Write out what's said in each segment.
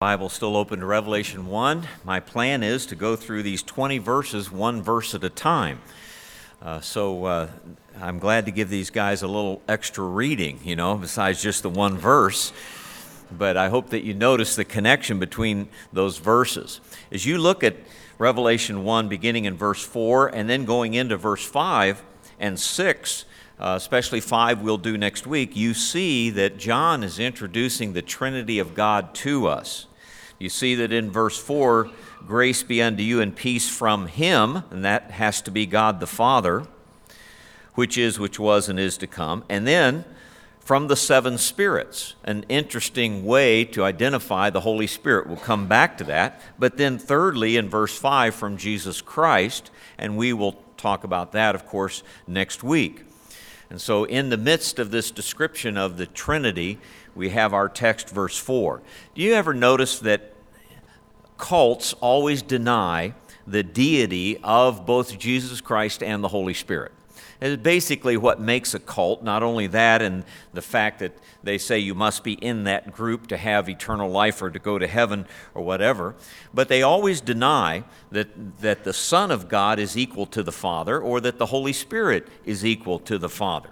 Bible still open to Revelation 1. My plan is to go through these 20 verses, one verse at a time. Uh, so uh, I'm glad to give these guys a little extra reading, you know, besides just the one verse. But I hope that you notice the connection between those verses. As you look at Revelation 1, beginning in verse 4, and then going into verse 5 and 6, uh, especially 5 we'll do next week, you see that John is introducing the Trinity of God to us. You see that in verse 4, grace be unto you and peace from him, and that has to be God the Father, which is, which was, and is to come. And then from the seven spirits, an interesting way to identify the Holy Spirit. We'll come back to that. But then, thirdly, in verse 5, from Jesus Christ, and we will talk about that, of course, next week. And so, in the midst of this description of the Trinity, we have our text, verse 4. Do you ever notice that cults always deny the deity of both Jesus Christ and the Holy Spirit? It's basically what makes a cult. Not only that, and the fact that they say you must be in that group to have eternal life or to go to heaven or whatever, but they always deny that, that the Son of God is equal to the Father or that the Holy Spirit is equal to the Father.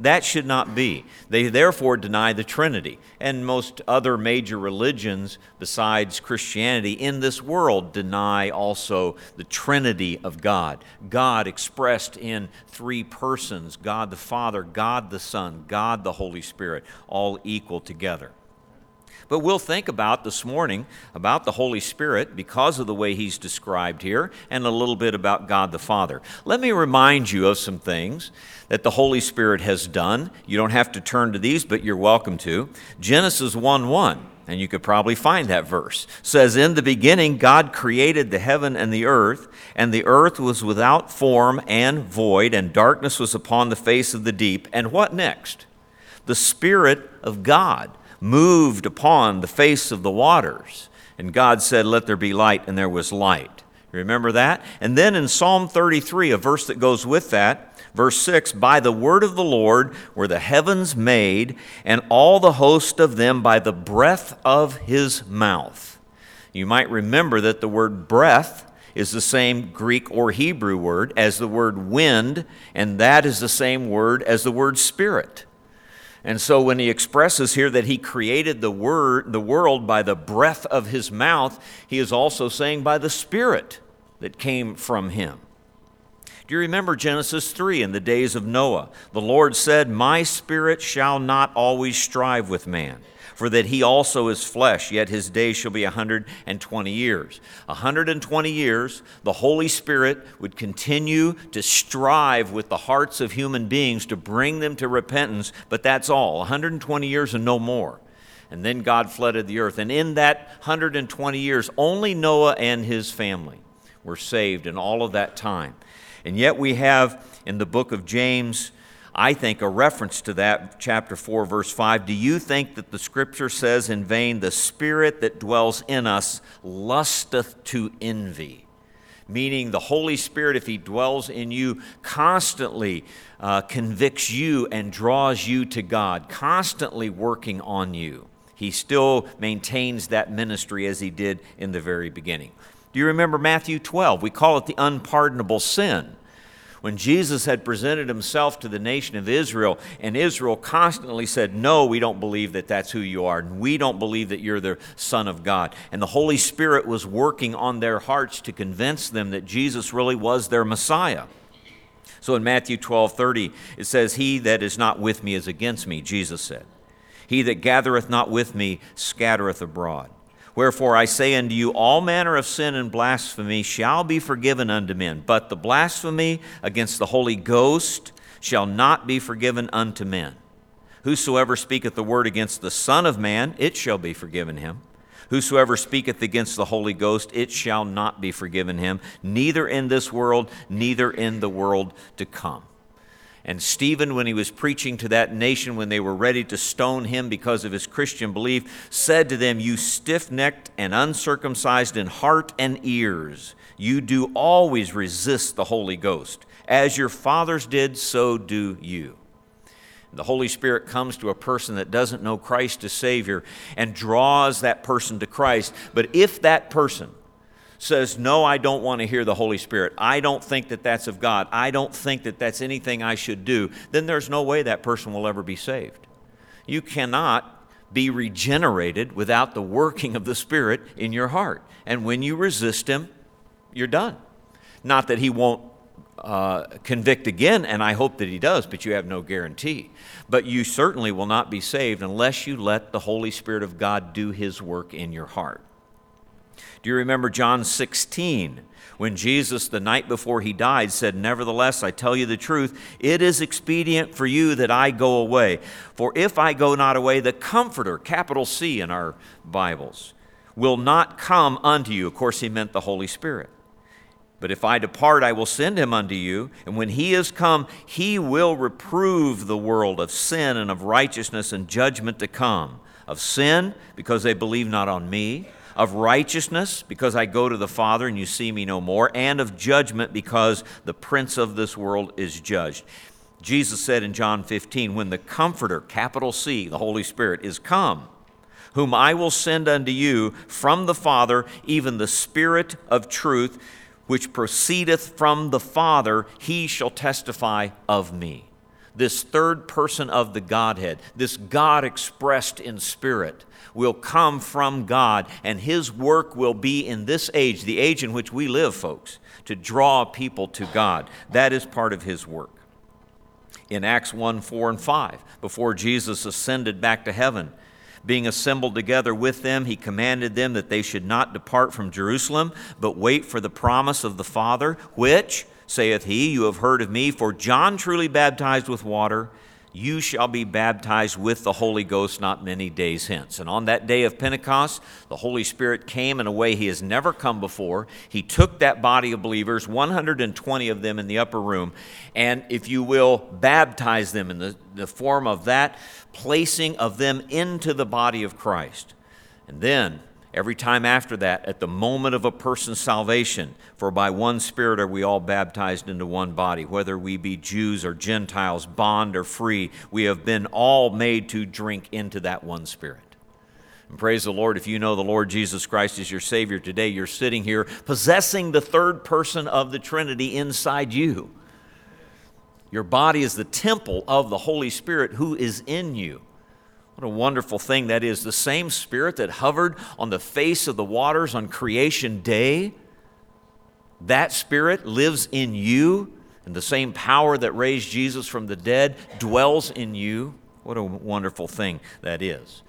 That should not be. They therefore deny the Trinity. And most other major religions, besides Christianity, in this world deny also the Trinity of God. God expressed in three persons God the Father, God the Son, God the Holy Spirit, all equal together. But we'll think about this morning about the Holy Spirit because of the way he's described here and a little bit about God the Father. Let me remind you of some things that the Holy Spirit has done. You don't have to turn to these, but you're welcome to. Genesis 1 1 and you could probably find that verse says in the beginning god created the heaven and the earth and the earth was without form and void and darkness was upon the face of the deep and what next the spirit of god moved upon the face of the waters. And God said, Let there be light, and there was light. Remember that? And then in Psalm 33, a verse that goes with that, verse 6 By the word of the Lord were the heavens made, and all the host of them by the breath of his mouth. You might remember that the word breath is the same Greek or Hebrew word as the word wind, and that is the same word as the word spirit. And so when he expresses here that he created the word the world by the breath of his mouth, he is also saying by the spirit that came from him. Do you remember Genesis 3 in the days of Noah? The Lord said, "My spirit shall not always strive with man." For that he also is flesh, yet his days shall be a 120 years. A 120 years, the Holy Spirit would continue to strive with the hearts of human beings to bring them to repentance, but that's all. A 120 years and no more. And then God flooded the earth. And in that 120 years, only Noah and his family were saved in all of that time. And yet we have in the book of James I think, a reference to that, chapter 4, verse 5. Do you think that the scripture says in vain, the spirit that dwells in us lusteth to envy? Meaning, the Holy Spirit, if He dwells in you, constantly uh, convicts you and draws you to God, constantly working on you. He still maintains that ministry as He did in the very beginning. Do you remember Matthew 12? We call it the unpardonable sin when Jesus had presented himself to the nation of Israel, and Israel constantly said, No, we don't believe that that's who you are, and we don't believe that you're the Son of God. And the Holy Spirit was working on their hearts to convince them that Jesus really was their Messiah. So in Matthew 12 30, it says, He that is not with me is against me, Jesus said. He that gathereth not with me scattereth abroad. Wherefore I say unto you, all manner of sin and blasphemy shall be forgiven unto men, but the blasphemy against the Holy Ghost shall not be forgiven unto men. Whosoever speaketh the word against the Son of Man, it shall be forgiven him. Whosoever speaketh against the Holy Ghost, it shall not be forgiven him, neither in this world, neither in the world to come. And Stephen, when he was preaching to that nation when they were ready to stone him because of his Christian belief, said to them, You stiff necked and uncircumcised in heart and ears, you do always resist the Holy Ghost. As your fathers did, so do you. The Holy Spirit comes to a person that doesn't know Christ as Savior and draws that person to Christ. But if that person says, No, I don't want to hear the Holy Spirit, I don't think that that's of God, I don't think that that's anything I should do, then there's no way that person will ever be saved. You cannot be regenerated without the working of the Spirit in your heart. And when you resist Him, you're done. Not that He won't uh, convict again, and I hope that He does, but you have no guarantee. But you certainly will not be saved unless you let the Holy Spirit of God do His work in your heart. Do you remember John 16? When Jesus, the night before he died, said, Nevertheless, I tell you the truth, it is expedient for you that I go away. For if I go not away, the Comforter, capital C in our Bibles, will not come unto you. Of course, he meant the Holy Spirit. But if I depart, I will send him unto you. And when he is come, he will reprove the world of sin and of righteousness and judgment to come. Of sin, because they believe not on me of righteousness, because I go to the Father and you see me no more, and of judgment, because the prince of this world is judged. Jesus said in John 15, When the Comforter, capital C, the Holy Spirit, is come, whom I will send unto you from the Father, even the Spirit of truth, which proceedeth from the Father, he shall testify of me. This third person of the Godhead, this God expressed in spirit, will come from God, and His work will be in this age, the age in which we live, folks, to draw people to God. That is part of His work. In Acts 1 4 and 5, before Jesus ascended back to heaven, being assembled together with them, he commanded them that they should not depart from Jerusalem, but wait for the promise of the Father, which, saith he, you have heard of me, for John truly baptized with water you shall be baptized with the Holy Ghost not many days hence. And on that day of Pentecost, the Holy Spirit came in a way he has never come before. He took that body of believers, 120 of them in the upper room, and, if you will, baptize them in the, the form of that placing of them into the body of Christ. And then Every time after that, at the moment of a person's salvation, for by one Spirit are we all baptized into one body, whether we be Jews or Gentiles, bond or free, we have been all made to drink into that one Spirit. And praise the Lord, if you know the Lord Jesus Christ is your Savior today, you're sitting here possessing the third person of the Trinity inside you. Your body is the temple of the Holy Spirit who is in you. What a wonderful thing that is. The same Spirit that hovered on the face of the waters on creation day, that Spirit lives in you, and the same power that raised Jesus from the dead dwells in you. What a wonderful thing that is.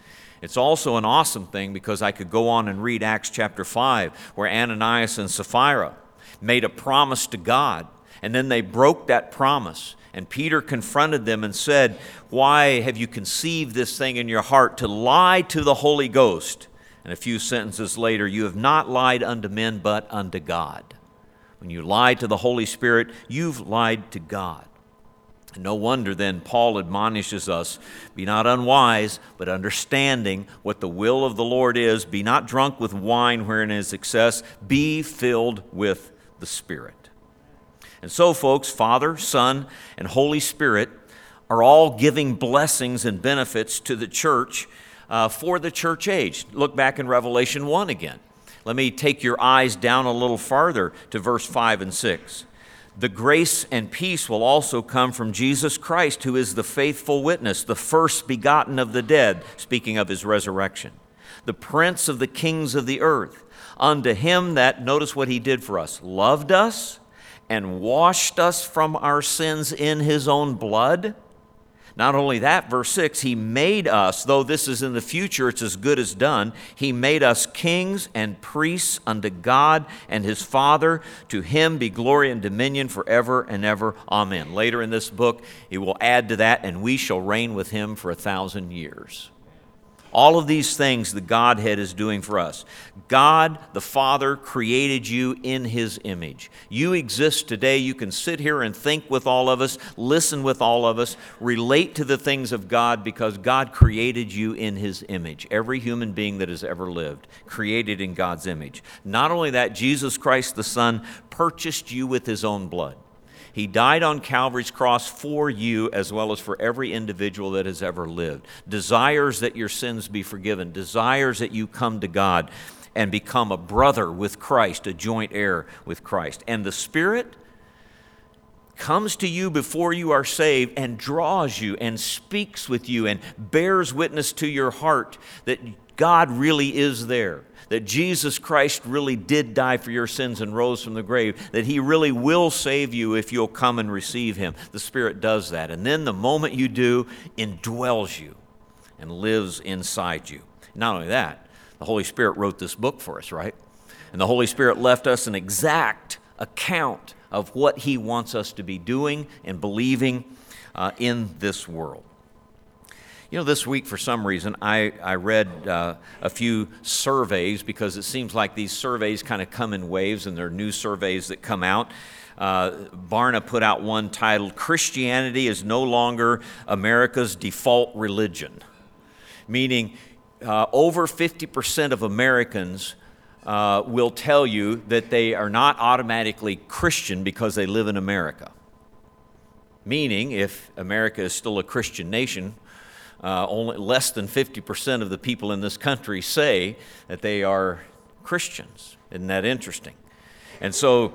It's also an awesome thing because I could go on and read Acts chapter 5, where Ananias and Sapphira made a promise to God, and then they broke that promise and Peter confronted them and said, Why have you conceived this thing in your heart to lie to the Holy Ghost? And a few sentences later, you have not lied unto men, but unto God. When you lie to the Holy Spirit, you've lied to God. And No wonder then Paul admonishes us be not unwise, but understanding what the will of the Lord is. Be not drunk with wine wherein is excess, be filled with the Spirit. And so, folks, Father, Son, and Holy Spirit are all giving blessings and benefits to the church uh, for the church age. Look back in Revelation 1 again. Let me take your eyes down a little farther to verse 5 and 6. The grace and peace will also come from Jesus Christ, who is the faithful witness, the first begotten of the dead, speaking of his resurrection, the prince of the kings of the earth. Unto him that, notice what he did for us, loved us and washed us from our sins in his own blood. Not only that, verse 6, he made us, though this is in the future, it's as good as done, he made us kings and priests unto God and his Father. To him be glory and dominion forever and ever. Amen. Later in this book, he will add to that, and we shall reign with him for a thousand years. All of these things the Godhead is doing for us. God the Father created you in His image. You exist today. You can sit here and think with all of us, listen with all of us, relate to the things of God because God created you in His image. Every human being that has ever lived, created in God's image. Not only that, Jesus Christ the Son purchased you with His own blood. He died on Calvary's cross for you as well as for every individual that has ever lived. Desires that your sins be forgiven, desires that you come to God and become a brother with Christ, a joint heir with Christ. And the Spirit comes to you before you are saved and draws you and speaks with you and bears witness to your heart that God really is there that Jesus Christ really did die for your sins and rose from the grave, that He really will save you if you'll come and receive Him. The Spirit does that. And then the moment you do, indwells you and lives inside you. Not only that, the Holy Spirit wrote this book for us, right? And the Holy Spirit left us an exact account of what He wants us to be doing and believing uh, in this world. You know, this week, for some reason, I, I read uh, a few surveys because it seems like these surveys kind of come in waves and there are new surveys that come out. Uh, Barna put out one titled Christianity is no longer America's default religion, meaning uh, over 50% of Americans uh, will tell you that they are not automatically Christian because they live in America. Meaning, if America is still a Christian nation, uh, only less than 50% of the people in this country say that they are Christians. Isn't that interesting? And so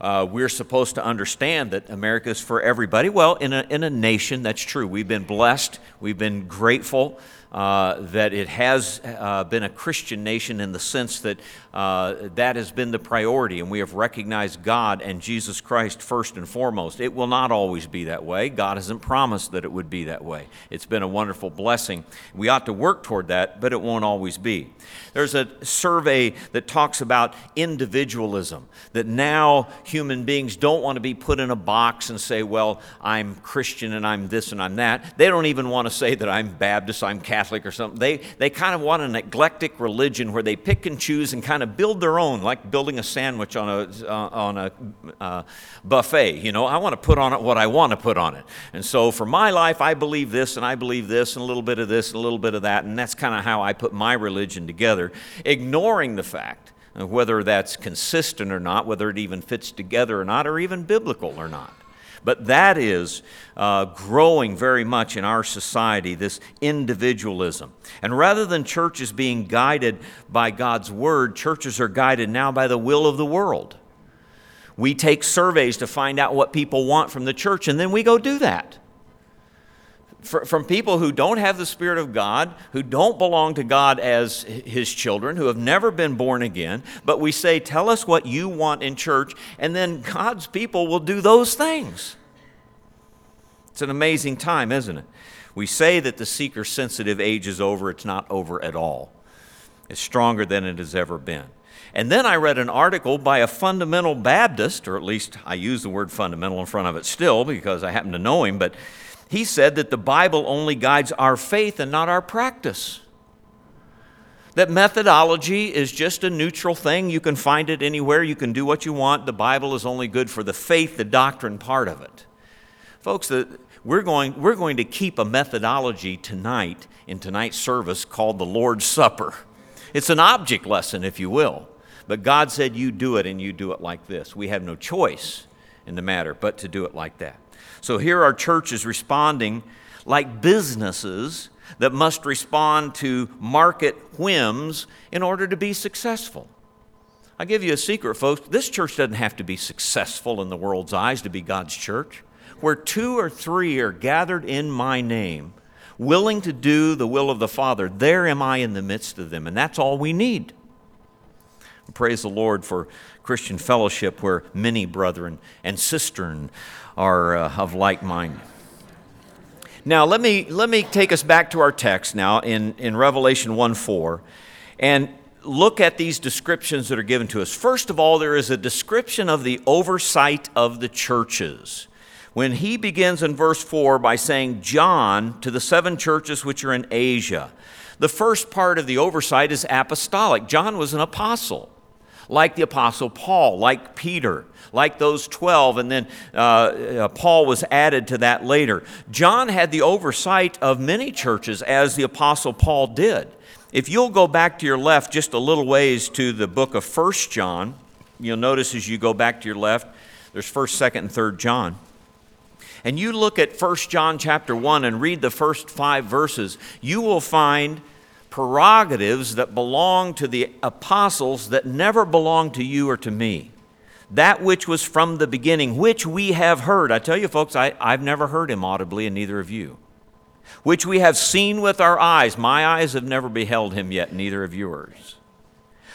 uh, we're supposed to understand that America is for everybody. Well, in a, in a nation, that's true. We've been blessed, we've been grateful uh, that it has uh, been a Christian nation in the sense that uh, that has been the priority, and we have recognized God and Jesus Christ first and foremost. It will not always be that way. God hasn't promised that it would be that way. It's been a wonderful blessing. We ought to work toward that, but it won't always be. There's a survey that talks about individualism, that now human beings don't want to be put in a box and say, well, I'm Christian and I'm this and I'm that. They don't even want to say that I'm Baptist, I'm Catholic or something. They, they kind of want an eclectic religion where they pick and choose and kind of build their own, like building a sandwich on a, uh, on a uh, buffet. You know, I want to put on it what I want to put on it. And so for my life, I believe this and I believe this and a little bit of this and a little bit of that. And that's kind of how I put my religion together, ignoring the fact whether that's consistent or not, whether it even fits together or not, or even biblical or not. But that is uh, growing very much in our society, this individualism. And rather than churches being guided by God's word, churches are guided now by the will of the world. We take surveys to find out what people want from the church, and then we go do that from people who don't have the Spirit of God, who don't belong to God as His children, who have never been born again. But we say, Tell us what you want in church, and then God's people will do those things. It's an amazing time, isn't it? We say that the seeker sensitive age is over, it's not over at all. It's stronger than it has ever been. And then I read an article by a fundamental Baptist, or at least I use the word fundamental in front of it still because I happen to know him, but he said that the Bible only guides our faith and not our practice. That methodology is just a neutral thing. You can find it anywhere, you can do what you want. The Bible is only good for the faith, the doctrine part of it. Folks, the, we're, going, we're going to keep a methodology tonight in tonight's service called the Lord's Supper. It's an object lesson, if you will. But God said, You do it, and you do it like this. We have no choice in the matter but to do it like that. So here our church is responding like businesses that must respond to market whims in order to be successful. I'll give you a secret, folks. This church doesn't have to be successful in the world's eyes to be God's church. Where two or three are gathered in my name, willing to do the will of the Father, there am I in the midst of them. And that's all we need. Praise the Lord for Christian fellowship where many brethren and sisters are uh, of like mind. Now, let me, let me take us back to our text now in, in Revelation 1 4 and look at these descriptions that are given to us. First of all, there is a description of the oversight of the churches. When he begins in verse 4 by saying, John to the seven churches which are in Asia. The first part of the oversight is apostolic. John was an apostle like the Apostle Paul, like Peter, like those 12, and then uh, uh, Paul was added to that later. John had the oversight of many churches as the Apostle Paul did. If you'll go back to your left just a little ways to the book of First John, you'll notice as you go back to your left, There's 1st, 2nd, and 3rd John. And you look at 1 John chapter 1 and read the first five verses, you will find prerogatives that belong to the apostles that never belong to you or to me. That which was from the beginning, which we have heard. I tell you, folks, I, I've never heard him audibly, and neither of you. Which we have seen with our eyes. My eyes have never beheld him yet, neither of yours.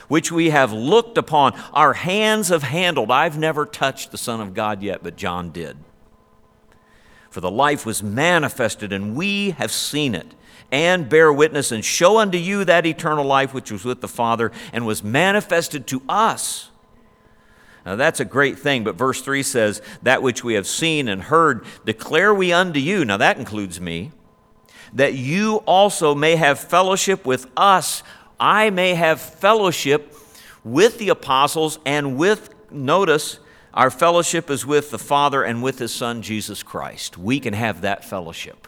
Which we have looked upon, our hands have handled. I've never touched the Son of God yet, but John did. For the life was manifested, and we have seen it, and bear witness, and show unto you that eternal life which was with the Father, and was manifested to us. Now that's a great thing, but verse 3 says, That which we have seen and heard declare we unto you. Now that includes me, that you also may have fellowship with us. I may have fellowship with the apostles and with, notice, our fellowship is with the Father and with His Son, Jesus Christ. We can have that fellowship.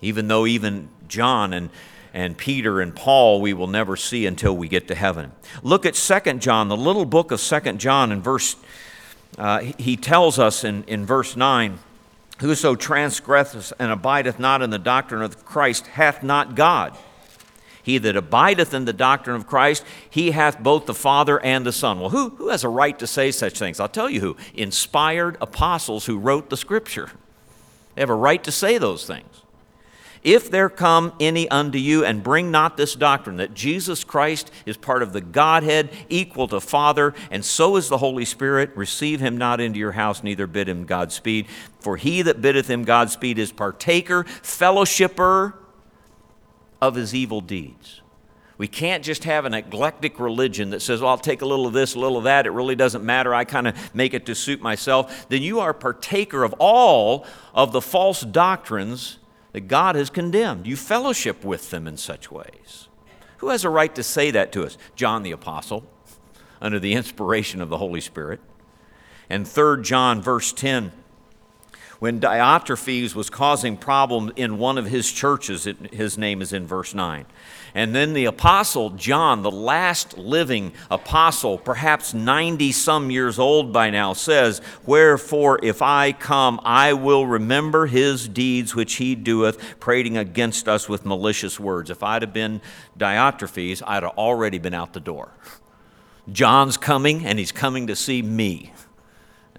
Even though even John and, and Peter and Paul we will never see until we get to heaven. Look at 2 John, the little book of 2 John, in verse, uh, he tells us in, in verse 9 Whoso transgresseth and abideth not in the doctrine of Christ hath not God. He that abideth in the doctrine of Christ, he hath both the Father and the Son. Well, who, who has a right to say such things? I'll tell you who inspired apostles who wrote the Scripture. They have a right to say those things. If there come any unto you and bring not this doctrine, that Jesus Christ is part of the Godhead, equal to Father, and so is the Holy Spirit, receive him not into your house, neither bid him Godspeed. For he that biddeth him Godspeed is partaker, fellowshipper of his evil deeds. We can't just have an eclectic religion that says, well, I'll take a little of this, a little of that. It really doesn't matter. I kind of make it to suit myself. Then you are partaker of all of the false doctrines that God has condemned. You fellowship with them in such ways. Who has a right to say that to us? John the Apostle, under the inspiration of the Holy Spirit. And 3 John, verse 10 when Diotrephes was causing problems in one of his churches, it, his name is in verse 9. And then the apostle John, the last living apostle, perhaps 90 some years old by now, says, Wherefore, if I come, I will remember his deeds which he doeth, prating against us with malicious words. If I'd have been Diotrephes, I'd have already been out the door. John's coming, and he's coming to see me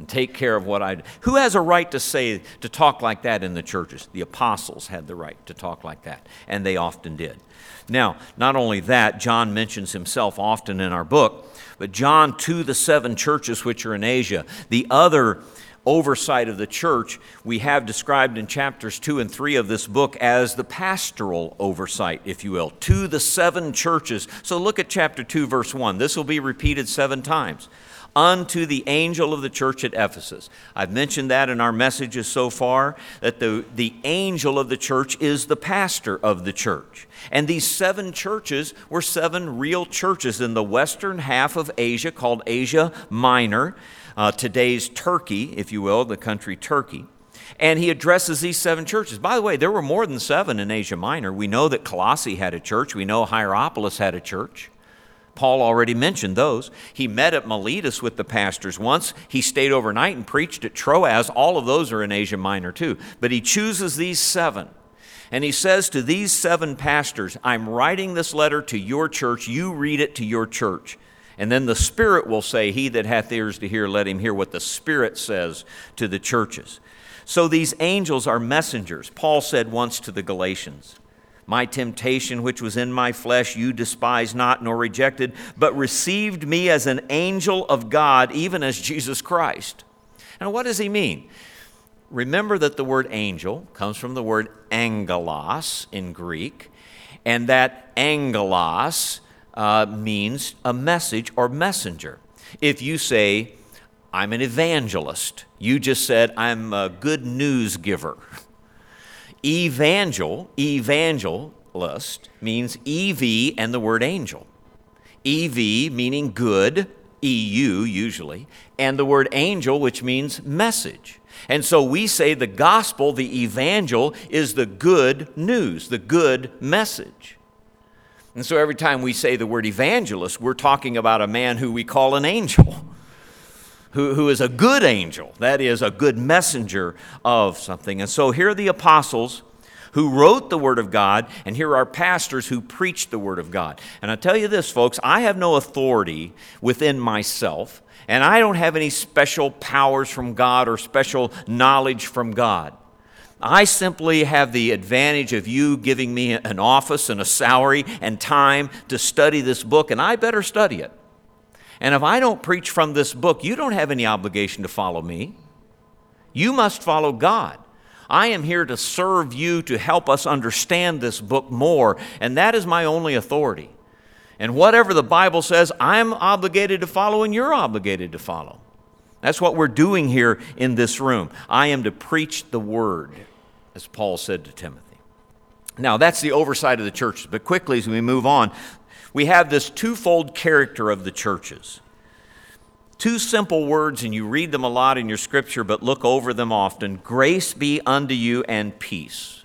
and take care of what I do. Who has a right to say, to talk like that in the churches? The apostles had the right to talk like that, and they often did. Now, not only that, John mentions himself often in our book, but John to the seven churches which are in Asia, the other oversight of the church we have described in chapters 2 and 3 of this book as the pastoral oversight, if you will, to the seven churches. So look at chapter 2, verse 1. This will be repeated seven times unto the angel of the church at Ephesus. I've mentioned that in our messages so far, that the, the angel of the church is the pastor of the church. And these seven churches were seven real churches in the western half of Asia called Asia Minor, uh, today's Turkey, if you will, the country Turkey. And he addresses these seven churches. By the way, there were more than seven in Asia Minor. We know that Colossae had a church. We know Hierapolis had a church. Paul already mentioned those. He met at Miletus with the pastors once. He stayed overnight and preached at Troas. All of those are in Asia Minor too. But he chooses these seven. And he says to these seven pastors, I'm writing this letter to your church. You read it to your church. And then the Spirit will say, He that hath ears to hear, let him hear what the Spirit says to the churches. So these angels are messengers. Paul said once to the Galatians, my temptation, which was in my flesh, you despised not nor rejected, but received me as an angel of God, even as Jesus Christ. Now, what does he mean? Remember that the word angel comes from the word angelos in Greek, and that angelos uh, means a message or messenger. If you say, I'm an evangelist, you just said, I'm a good news giver. Evangel, evangelist, means EV and the word angel. EV meaning good, EU usually, and the word angel, which means message. And so we say the gospel, the evangel, is the good news, the good message. And so every time we say the word evangelist, we're talking about a man who we call an angel. who, who is a good angel, that is, a good messenger of something. And so here are the apostles who wrote the Word of God, and here are pastors who preach the Word of God. And I tell you this, folks, I have no authority within myself, and I don't have any special powers from God or special knowledge from God. I simply have the advantage of you giving me an office and a salary and time to study this book, and I better study it. And if I don't preach from this book, you don't have any obligation to follow me. You must follow God. I am here to serve you to help us understand this book more, and that is my only authority. And whatever the Bible says, I'm obligated to follow, and you're obligated to follow. That's what we're doing here in this room. I am to preach the word, as Paul said to Timothy. Now, that's the oversight of the churches. But quickly, as we move on, we have this twofold character of the churches. Two simple words, and you read them a lot in your scripture, but look over them often grace be unto you and peace.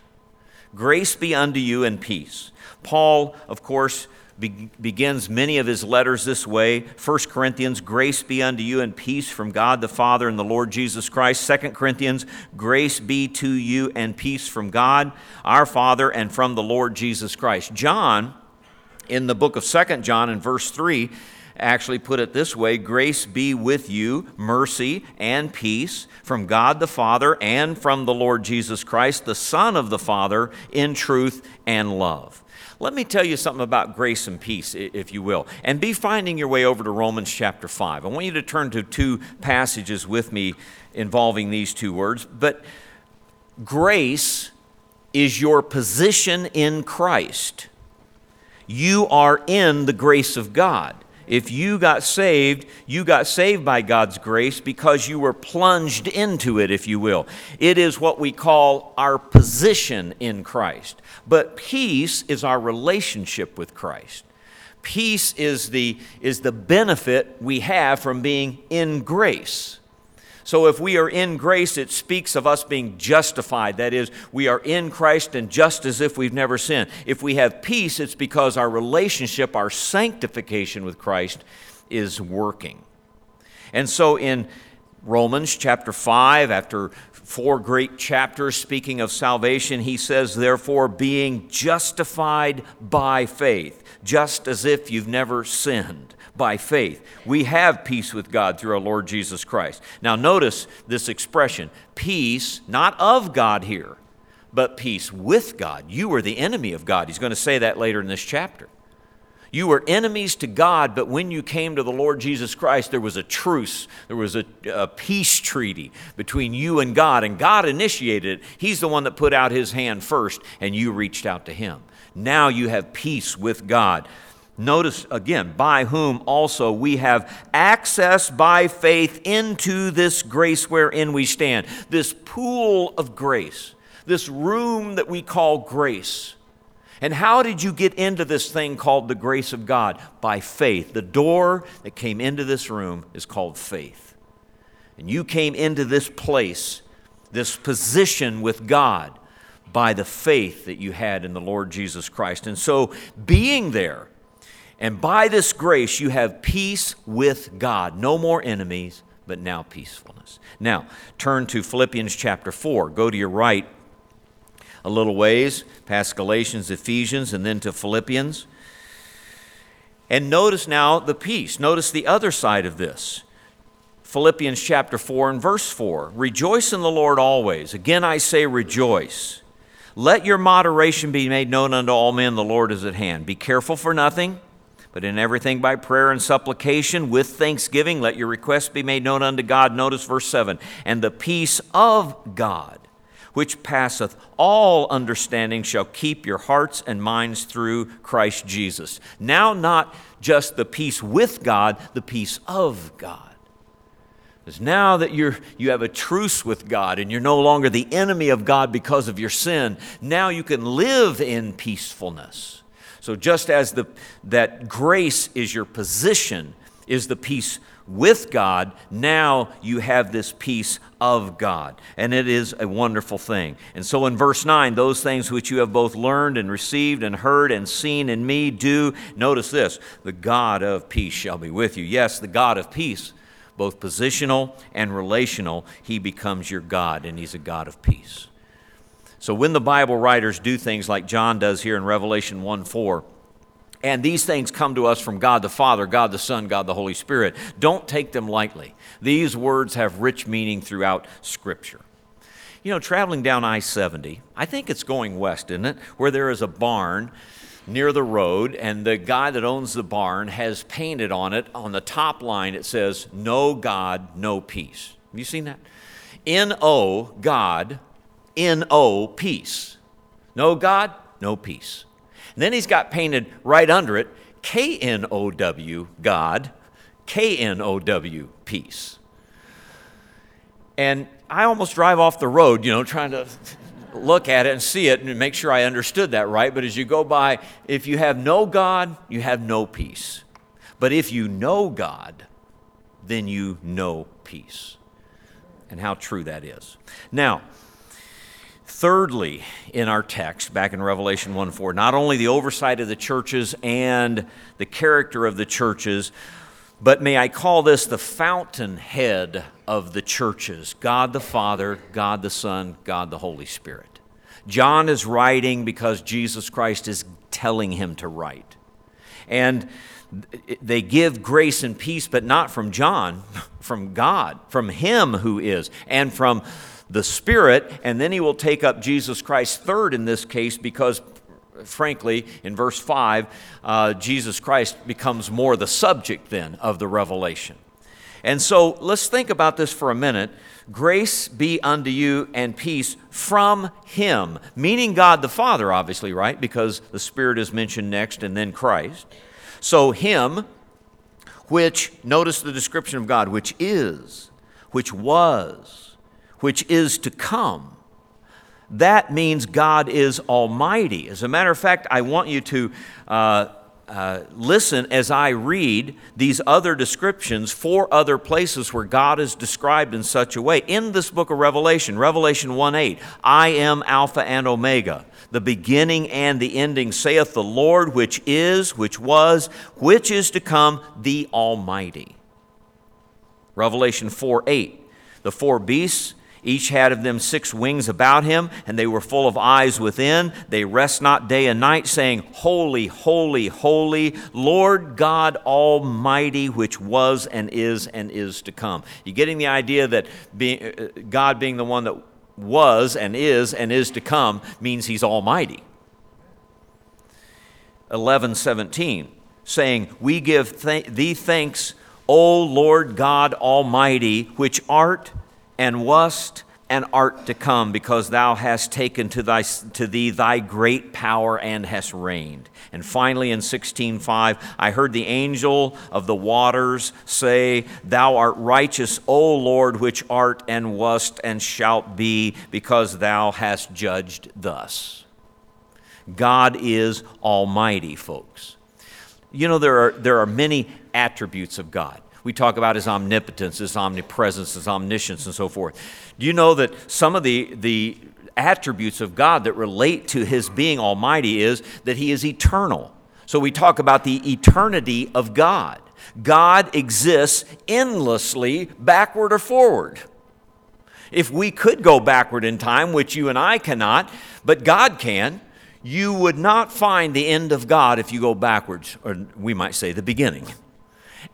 Grace be unto you and peace. Paul, of course, be- begins many of his letters this way 1 corinthians grace be unto you and peace from god the father and the lord jesus christ 2 corinthians grace be to you and peace from god our father and from the lord jesus christ john in the book of Second John in verse 3 actually put it this way Grace be with you, mercy and peace from God the Father and from the Lord Jesus Christ, the Son of the Father, in truth and love. Let me tell you something about grace and peace, if you will. And be finding your way over to Romans chapter 5. I want you to turn to two passages with me involving these two words. But grace is your position in Christ you are in the grace of God. If you got saved, you got saved by God's grace because you were plunged into it, if you will. It is what we call our position in Christ. But peace is our relationship with Christ. Peace is the, is the benefit we have from being in grace. So if we are in grace, it speaks of us being justified. That is, we are in Christ and just as if we've never sinned. If we have peace, it's because our relationship, our sanctification with Christ is working. And so in Romans chapter 5, after four great chapters speaking of salvation, he says, Therefore, being justified by faith, just as if you've never sinned by faith. We have peace with God through our Lord Jesus Christ. Now, notice this expression peace, not of God here, but peace with God. You were the enemy of God. He's going to say that later in this chapter. You were enemies to God, but when you came to the Lord Jesus Christ, there was a truce. There was a, a, peace treaty between you and God, and God initiated it. He's the one that put out his hand first, and you reached out to him. Now you have peace with God. Notice again, by whom also we have access by faith into this grace wherein we stand, this pool of grace, this room that we call grace. And how did you get into this thing called the grace of God? By faith. The door that came into this room is called faith. And you came into this place, this position with God, by the faith that you had in the Lord Jesus Christ. And so, being there, and by this grace, you have peace with God. No more enemies, but now peacefulness. Now, turn to Philippians chapter 4. Go to your right a little ways, past Galatians, Ephesians, and then to Philippians. And notice now the peace. Notice the other side of this. Philippians chapter 4 and verse 4. Rejoice in the Lord always. Again, I say rejoice. Let your moderation be made known unto all men, the Lord is at hand. Be careful for nothing but in everything by prayer and supplication with thanksgiving, let your requests be made known unto God. Notice verse 7 And the peace of God, which passeth all understanding, shall keep your hearts and minds through Christ Jesus. Now, not just the peace with God, the peace of God. Because now that you're, you have a truce with God and you're no longer the enemy of God because of your sin, now you can live in peacefulness. So, just as the, that grace is your position, is the peace with God, now you have this peace of God. And it is a wonderful thing. And so in verse 9, those things which you have both learned and received and heard and seen in me, do. Notice this the God of peace shall be with you. Yes, the God of peace, both positional and relational, He becomes your God, and He's a God of peace. So when the Bible writers do things like John does here in Revelation 1 4, and these things come to us from God the Father, God the Son, God the Holy Spirit. Don't take them lightly. These words have rich meaning throughout Scripture. You know, traveling down I 70, I think it's going west, isn't it? Where there is a barn near the road, and the guy that owns the barn has painted on it, on the top line, it says, No God, no peace. Have you seen that? N O, God, N O, peace. No God, no peace. And then he's got painted right under it, K N O W, God, K N O W, peace. And I almost drive off the road, you know, trying to look at it and see it and make sure I understood that right. But as you go by, if you have no God, you have no peace. But if you know God, then you know peace. And how true that is. Now, thirdly, in our text, back in Revelation 1 4, not only the oversight of the churches and the character of the churches, but may I call this the fountainhead of the churches God the Father, God the Son, God the Holy Spirit. John is writing because Jesus Christ is telling him to write. And they give grace and peace, but not from John, from God, from Him who is, and from the Spirit. And then he will take up Jesus Christ third in this case because frankly, in verse 5, uh, Jesus Christ becomes more the subject then of the revelation. And so let's think about this for a minute. Grace be unto you and peace from Him, meaning God the Father, obviously, right? Because the Spirit is mentioned next and then Christ. So, Him, which, notice the description of God, which is, which was, which is to come that means God is Almighty. As a matter of fact, I want you to uh, uh, listen as I read these other descriptions, four other places where God is described in such a way. In this book of Revelation, Revelation 1 8, I am Alpha and Omega, the beginning and the ending, saith the Lord, which is, which was, which is to come, the Almighty. Revelation 4 8, the four beasts each had of them six wings about him, and they were full of eyes within. They rest not day and night, saying, Holy, holy, holy, Lord God Almighty, which was and is and is to come. You getting the idea that being, uh, God being the one that was and is and is to come means he's almighty. 11:17 saying, "We give th- thee thanks, O Lord God Almighty, which art and wast and art to come, because thou hast taken to, thy, to thee thy great power and hast reigned. And finally, in 16:5, I heard the angel of the waters say, Thou art righteous, O Lord, which art and wast and shalt be, because thou hast judged thus. God is almighty, folks. You know, there are, there are many attributes of God we talk about his omnipotence, his omnipresence, his omniscience, and so forth. Do you know that some of the, the attributes of God that relate to his being almighty is that he is eternal? So we talk about the eternity of God. God exists endlessly, backward or forward. If we could go backward in time, which you and I cannot, but God can, you would not find the end of God if you go backwards, or we might say the beginning.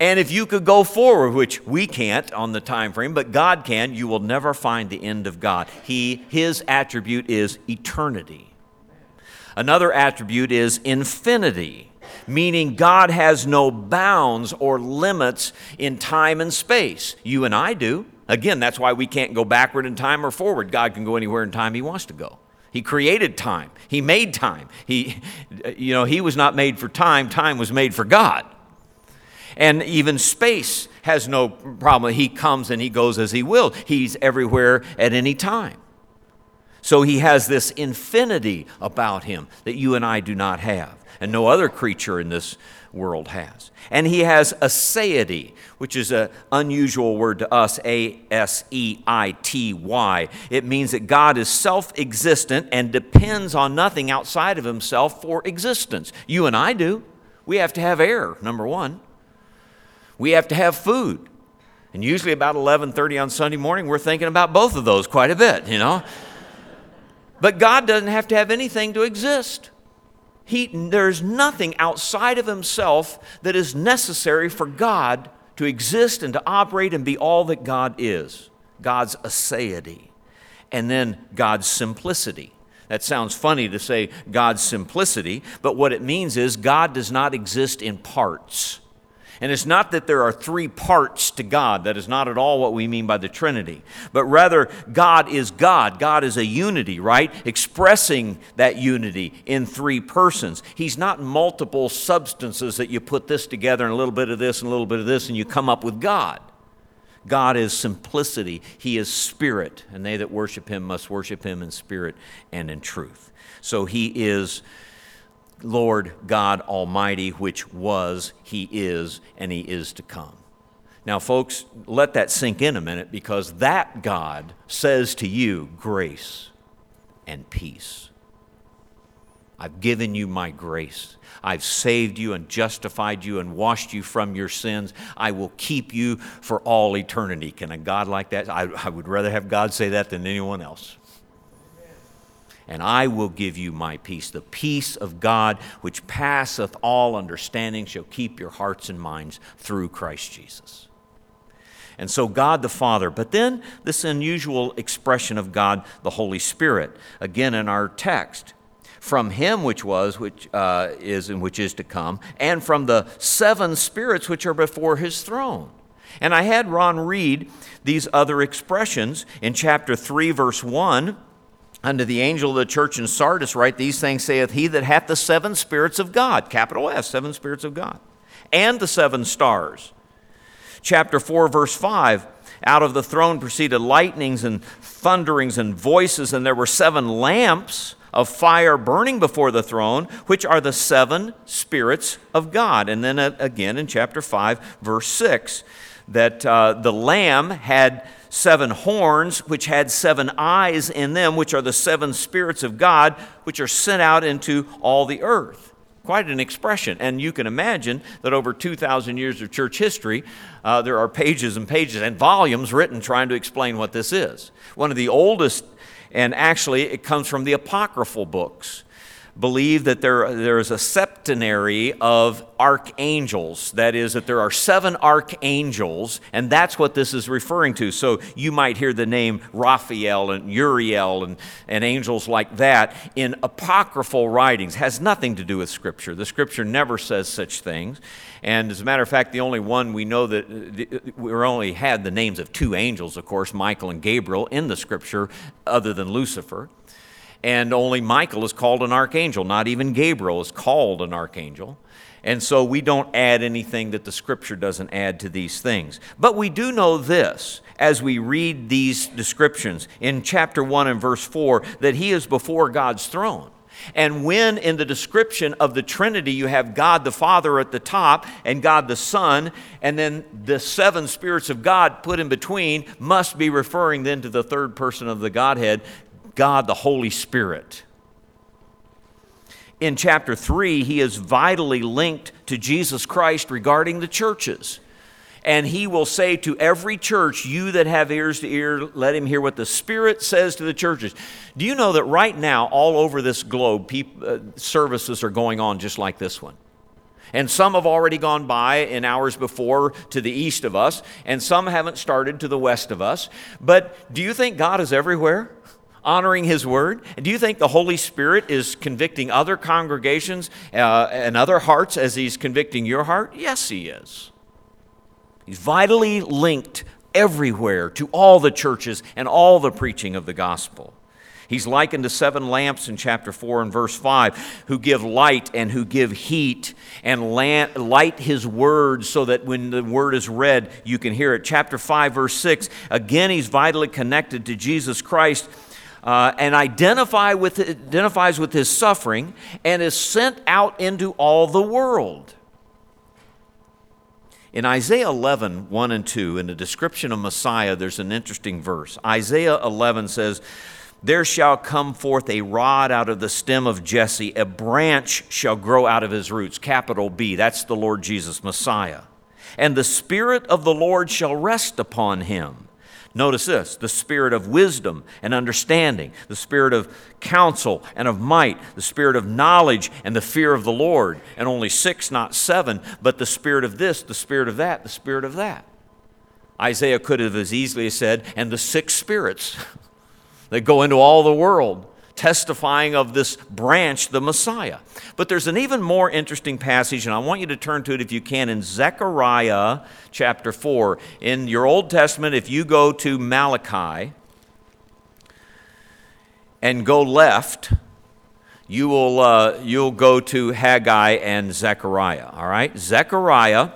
And if you could go forward, which we can't on the time frame, but God can, you will never find the end of God. He, his attribute is eternity. Another attribute is infinity, meaning God has no bounds or limits in time and space. You and I do. Again, that's why we can't go backward in time or forward. God can go anywhere in time he wants to go. He created time. He made time. He, you know, he was not made for time. Time was made for God. And even space has no problem. He comes and he goes as he will, he's everywhere at any time. So he has this infinity about him that you and I do not have, and no other creature in this world has. And he has aseity, which is an unusual word to us, A S E I T Y. It means that God is self existent and depends on nothing outside of himself for existence. You and I do. We have to have air, number one. We have to have food. And usually about 11:30 on Sunday morning, we're thinking about both of those quite a bit, you know. But God doesn't have to have anything to exist. He, there's nothing outside of himself that is necessary for God to exist and to operate and be all that God is. God's aseity. And then God's simplicity. That sounds funny to say God's simplicity, but what it means is God does not exist in parts. And it's not that there are three parts to God. That is not at all what we mean by the Trinity. But rather, God is God. God is a unity, right? Expressing that unity in three persons. He's not multiple substances that you put this together and a little bit of this and a little bit of this and you come up with God. God is simplicity. He is spirit, and they that worship him must worship him in spirit and in truth. So he is Lord God Almighty, which was, He is, and He is to come. Now, folks, let that sink in a minute because that God says to you grace and peace. I've given you my grace. I've saved you and justified you and washed you from your sins. I will keep you for all eternity. Can a God like that? I, I would rather have God say that than anyone else and I will give you my peace. The peace of God, which passeth all understanding, shall keep your hearts and minds through Christ Jesus. And so, God the Father, but then this unusual expression of God the Holy Spirit, again in our text. From him which was, which uh, is, and which is to come, and from the seven spirits which are before his throne. And I had Ron read these other expressions in chapter 3, verse 1 Unto the angel of the church in Sardis write, These things saith he that hath the seven spirits of God, capital S, seven spirits of God, and the seven stars. Chapter 4, verse 5 Out of the throne proceeded lightnings and thunderings and voices, and there were seven lamps of fire burning before the throne, which are the seven spirits of God. And then uh, again in chapter 5, verse 6, that uh, the Lamb had seven horns, which had seven eyes in them, which are the seven spirits of God, which are sent out into all the earth. Quite an expression. And you can imagine that over 2,000 years of church history, uh, there are pages and pages and volumes written trying to explain what this is. One of the oldest, and actually it comes from the apocryphal books believe that there, there is a septenary of archangels. That is, that there are seven archangels, and that's what this is referring to. So you might hear the name Raphael and Uriel and, and angels like that in apocryphal writings. Has nothing to do with Scripture. The Scripture never says such things. And as a matter of fact, the only one we know that we only had the names of two angels, of course, Michael and Gabriel, in the Scripture, other than Lucifer and only Michael is called an archangel. Not even Gabriel is called an archangel. And so we don't add anything that the scripture doesn't add to these things. But we do know this as we read these descriptions in chapter 1 and verse 4 that he is before God's throne. And when in the description of the Trinity you have God the Father at the top and God the Son, and then the seven spirits of God put in between, must be referring then to the third person of the Godhead, God the Holy Spirit. In chapter 3, he is vitally linked to Jesus Christ regarding the churches. And he will say to every church, You that have ears to hear, let him hear what the Spirit says to the churches. Do you know that right now, all over this globe, people, uh, services are going on just like this one? And some have already gone by in hours before to the east of us, and some haven't started to the west of us. But do you think God is everywhere? Honoring His Word? And do you think the Holy Spirit is convicting other congregations uh, and other hearts as He's convicting your heart? Yes, He is. He's vitally linked everywhere to all the churches and all the preaching of the gospel. He's likened to seven lamps in chapter 4 and verse 5 who give light and who give heat and light his word so that when the word is read, you can hear it. Chapter 5, verse 6, again, he's vitally connected to Jesus Christ uh, and identify with, identifies with his suffering and is sent out into all the world. In Isaiah 11, 1 and 2, in the description of Messiah, there's an interesting verse. Isaiah 11 says, There shall come forth a rod out of the stem of Jesse, a branch shall grow out of his roots. Capital B, that's the Lord Jesus, Messiah. and the Spirit of the Lord shall rest upon him. Notice this the spirit of wisdom and understanding, the spirit of counsel and of might, the spirit of knowledge and the fear of the Lord. And only six, not seven, but the spirit of this, the spirit of that, the spirit of that. Isaiah could have as easily said, and the six spirits that go into all the world testifying of this branch, the Messiah. But there's an even more interesting passage, and I want you to turn to it if you can, in Zechariah chapter 4. In your Old Testament, if you go to Malachi and go left, you will uh, you'll go to Haggai and Zechariah. All right, Zechariah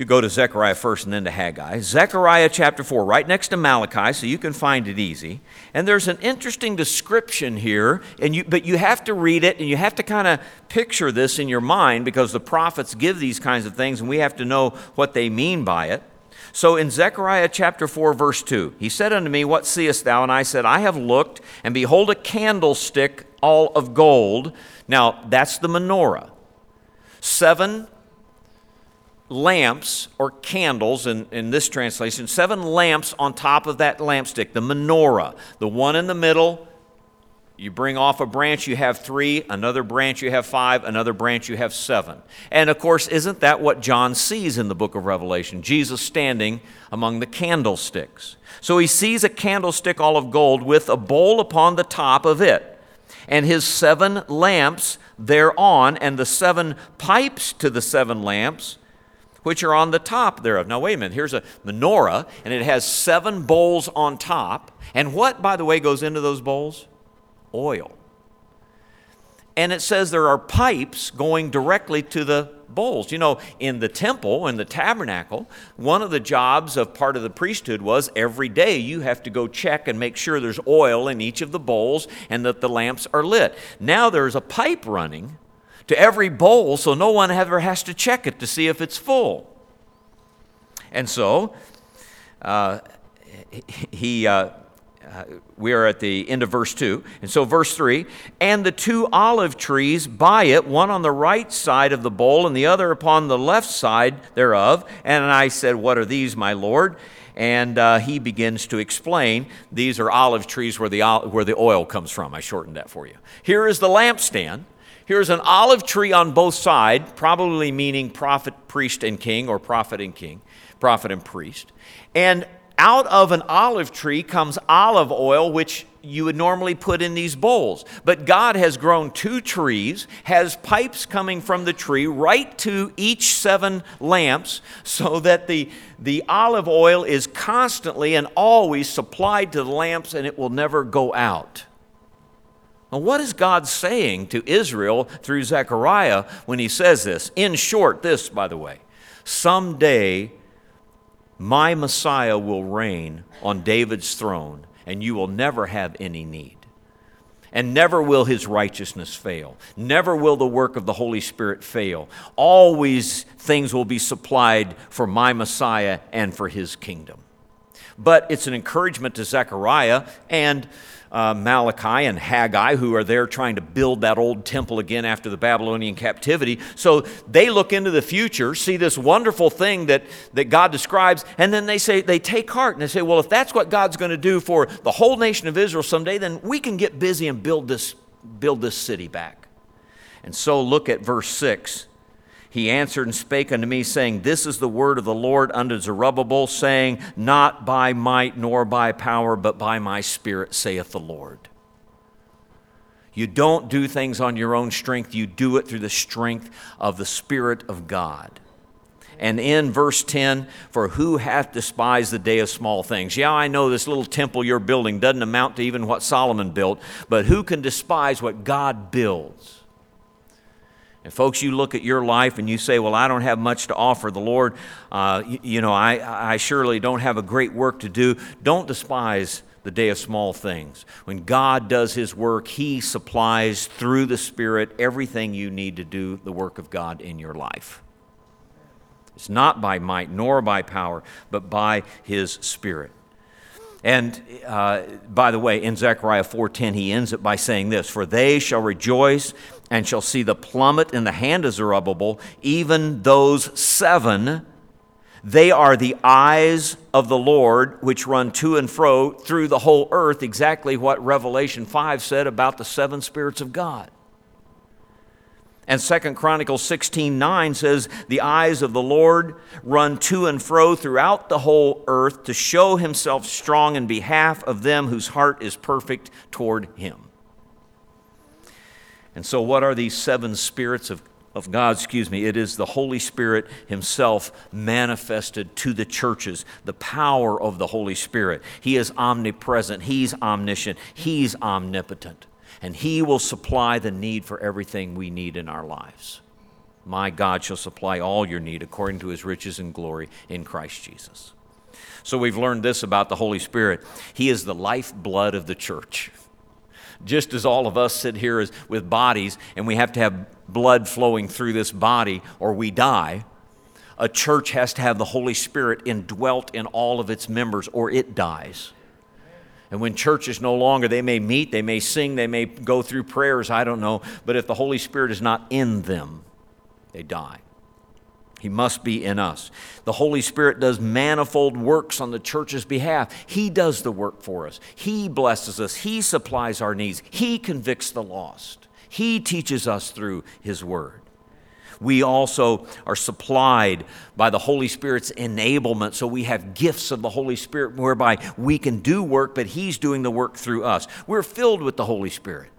you go to Zechariah first and then to Haggai. Zechariah chapter 4, right next to Malachi, so you can find it easy. And there's an interesting description here, and you, but you have to read it and you have to kind of picture this in your mind because the prophets give these kinds of things and we have to know what they mean by it. So in Zechariah chapter 4, verse 2, he said unto me, What seest thou? And I said, I have looked, and behold, a candlestick all of gold. Now, that's the menorah. Seven lamps or candles in, in this translation, seven lamps on top of that lampstick, the menorah. The one in the middle, you bring off a branch, you have three, another branch, you have five, another branch, you have seven. And of course, isn't that what John sees in the book of Revelation? Jesus standing among the candlesticks. So he sees a candlestick all of gold with a bowl upon the top of it, and his seven lamps thereon, and the seven pipes to the seven lamps which are on the top thereof. Now, wait a minute. Here's a menorah, and it has seven bowls on top. And what, by the way, goes into those bowls? Oil. And it says there are pipes going directly to the bowls. You know, in the temple, in the tabernacle, one of the jobs of part of the priesthood was every day you have to go check and make sure there's oil in each of the bowls and that the lamps are lit. Now there's a pipe running to every bowl so no one ever has to check it to see if it's full. And so, uh, he, uh, uh, we are at the end of verse 2. And so, verse 3 and the two olive trees by it, one on the right side of the bowl and the other upon the left side thereof. And I said, What are these, my Lord? And uh, he begins to explain these are olive trees where the, where the oil comes from. I shortened that for you. Here is the lampstand. Here's an olive tree on both sides, probably meaning prophet, priest, and king, or prophet and king, prophet and priest. And out of an olive tree comes olive oil, which you would normally put in these bowls. But God has grown two trees, has pipes coming from the tree right to each seven lamps, so that the, the olive oil is constantly and always supplied to the lamps and it will never go out. Well, what is God saying to Israel through Zechariah when he says this? In short, this, by the way, someday my Messiah will reign on David's throne, and you will never have any need. And never will his righteousness fail. Never will the work of the Holy Spirit fail. Always things will be supplied for my Messiah and for his kingdom. But it's an encouragement to Zechariah and uh, Malachi and Haggai, who are there trying to build that old temple again after the Babylonian captivity. So they look into the future, see this wonderful thing that, that God describes, and then they say, they take heart and they say, well, if that's what God's going to do for the whole nation of Israel someday, then we can get busy and build this, build this city back. And so look at verse 6 he answered and spake unto me, saying, This is the word of the Lord unto Zerubbabel, saying, Not by might nor by power, but by my spirit, saith the Lord. You don't do things on your own strength, you do it through the strength of the Spirit of God. And in verse 10, for who hath despised the day of small things? Yeah, I know this little temple you're building doesn't amount to even what Solomon built, but who can despise what God builds? And folks, you look at your life and you say, Well, I don't have much to offer the Lord. Uh, you, you, know, I, I surely don't have a great work to do. Don't despise the day of small things. When God does His work, He supplies through the Spirit everything you need to do the work of God in your life. It's not by might nor by power, but by His Spirit. And uh, by the way, in Zechariah 4:10, he ends it by saying this: "For they shall rejoice and shall see the plummet in the hand of Zerubbabel, even those seven. They are the eyes of the Lord, which run to and fro through the whole earth." Exactly what Revelation 5 said about the seven spirits of God. And Second Chronicles 16 9 says, The eyes of the Lord run to and fro throughout the whole earth to show himself strong in behalf of them whose heart is perfect toward him. And so, what are these seven spirits of, of God? Excuse me. It is the Holy Spirit Himself manifested to the churches, the power of the Holy Spirit. He is omnipresent, He's omniscient, He's omnipotent and He will supply the need for everything we need in our lives. My God shall supply all your need according to His riches and glory in Christ Jesus. So we've learned this about the Holy Spirit He is the lifeblood of the church. Just as all of us sit here as, with bodies and we have to have blood flowing through this body or we die, a church has to have the Holy Spirit indwelt in all of its members or it dies. And when church is no longer, they may meet, they may sing, they may go through prayers, I don't know. But if the Holy Spirit is not in them, they die. He must be in us. The Holy Spirit does manifold works on the church's behalf. He does the work for us. He blesses us. He supplies our needs. He convicts the lost. He teaches us through His Word we also are supplied by the Holy Spirit's enablement. So we have gifts of the Holy Spirit whereby we can do work, but He's doing the work through us. We're filled with the Holy Spirit.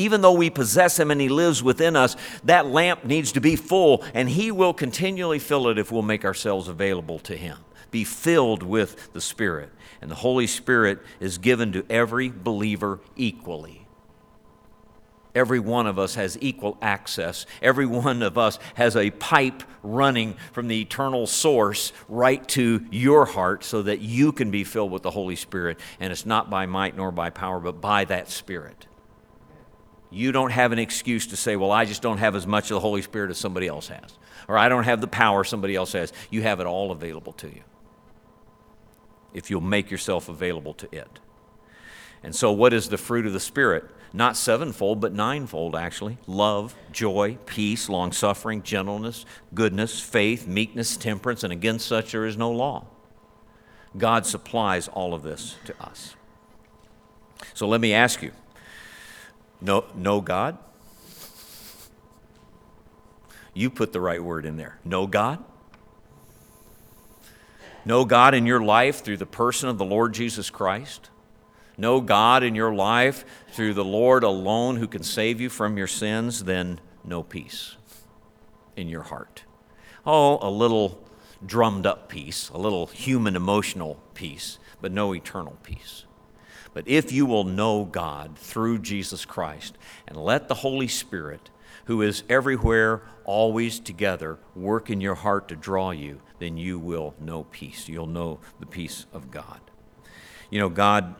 Even though we possess Him and He lives within us, that lamp needs to be full, and He will continually fill it if we'll make ourselves available to Him. Be filled with the Spirit. And the Holy Spirit is given to every believer equally. Every one of us has equal access. Every one of us has a pipe running from the eternal source right to your heart so that you can be filled with the Holy Spirit. And it's not by might nor by power, but by that Spirit. You don't have an excuse to say, well, I just don't have as much of the Holy Spirit as somebody else has, or I don't have the power somebody else has. You have it all available to you if you'll make yourself available to it. And so, what is the fruit of the Spirit? not sevenfold, but ninefold actually love, joy, peace, long suffering, gentleness, goodness, faith, meekness, temperance, and against such there is no law. God supplies all of this to us. So let me ask you know, know God? You put the right word in there. No God? No God in your life through the person of the Lord Jesus Christ? No God in your life through the Lord alone who can save you from your sins, then no peace in your heart. Oh, a little drummed up peace, a little human emotional peace, but no eternal peace. But if you will know God through Jesus Christ and let the Holy Spirit, who is everywhere, always together, work in your heart to draw you, then you will know peace. You'll know the peace of God. You know, God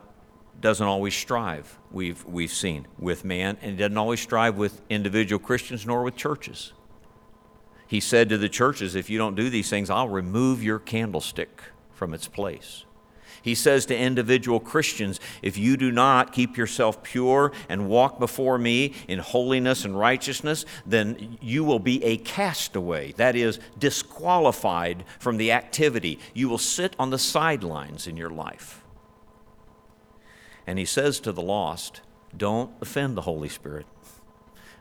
doesn't always strive, we've, we've seen, with man, and he doesn't always strive with individual Christians nor with churches. He said to the churches, If you don't do these things, I'll remove your candlestick from its place. He says to individual Christians, If you do not keep yourself pure and walk before me in holiness and righteousness, then you will be a castaway. That is, disqualified from the activity. You will sit on the sidelines in your life. And he says to the lost, don't offend the Holy Spirit.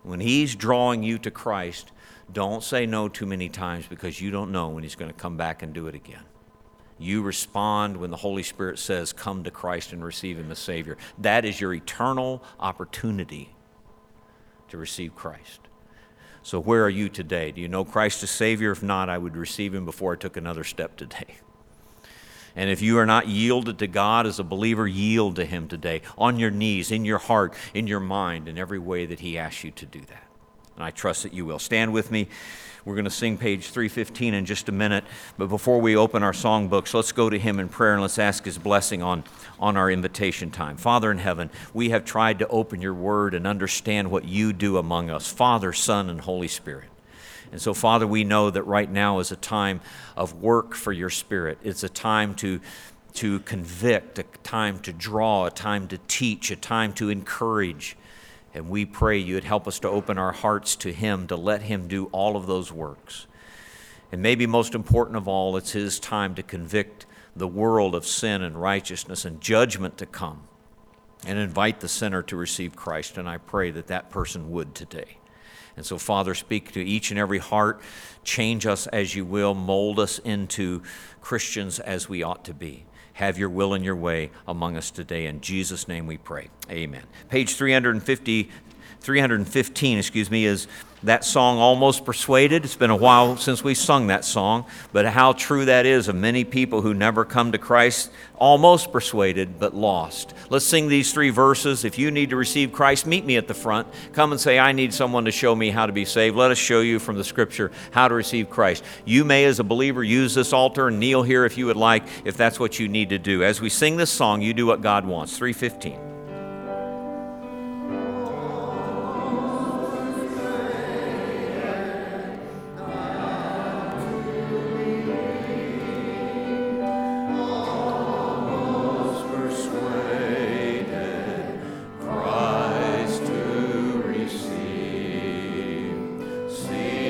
When he's drawing you to Christ, don't say no too many times because you don't know when he's going to come back and do it again. You respond when the Holy Spirit says, Come to Christ and receive Him as Savior. That is your eternal opportunity to receive Christ. So, where are you today? Do you know Christ as Savior? If not, I would receive Him before I took another step today. And if you are not yielded to God as a believer, yield to Him today on your knees, in your heart, in your mind, in every way that He asks you to do that. And I trust that you will. Stand with me. We're going to sing page 315 in just a minute. But before we open our songbooks, let's go to Him in prayer and let's ask His blessing on, on our invitation time. Father in heaven, we have tried to open your word and understand what you do among us Father, Son, and Holy Spirit. And so, Father, we know that right now is a time of work for your Spirit. It's a time to to convict, a time to draw, a time to teach, a time to encourage. And we pray you would help us to open our hearts to Him, to let Him do all of those works. And maybe most important of all, it's His time to convict the world of sin and righteousness and judgment to come and invite the sinner to receive Christ. And I pray that that person would today. And so, Father, speak to each and every heart. Change us as you will. Mold us into Christians as we ought to be. Have your will and your way among us today. In Jesus' name we pray. Amen. Page 350, 315, excuse me, is that song almost persuaded. It's been a while since we sung that song but how true that is of many people who never come to christ almost persuaded but lost. Let's sing these three verses. If you need to receive christ meet me at the front. Come and say i need someone to show me how to be saved. Let us show you from the scripture how to receive christ. You may as a believer use this altar and kneel here if you would like if that's what you need to do. As we sing this song you do what god wants. 315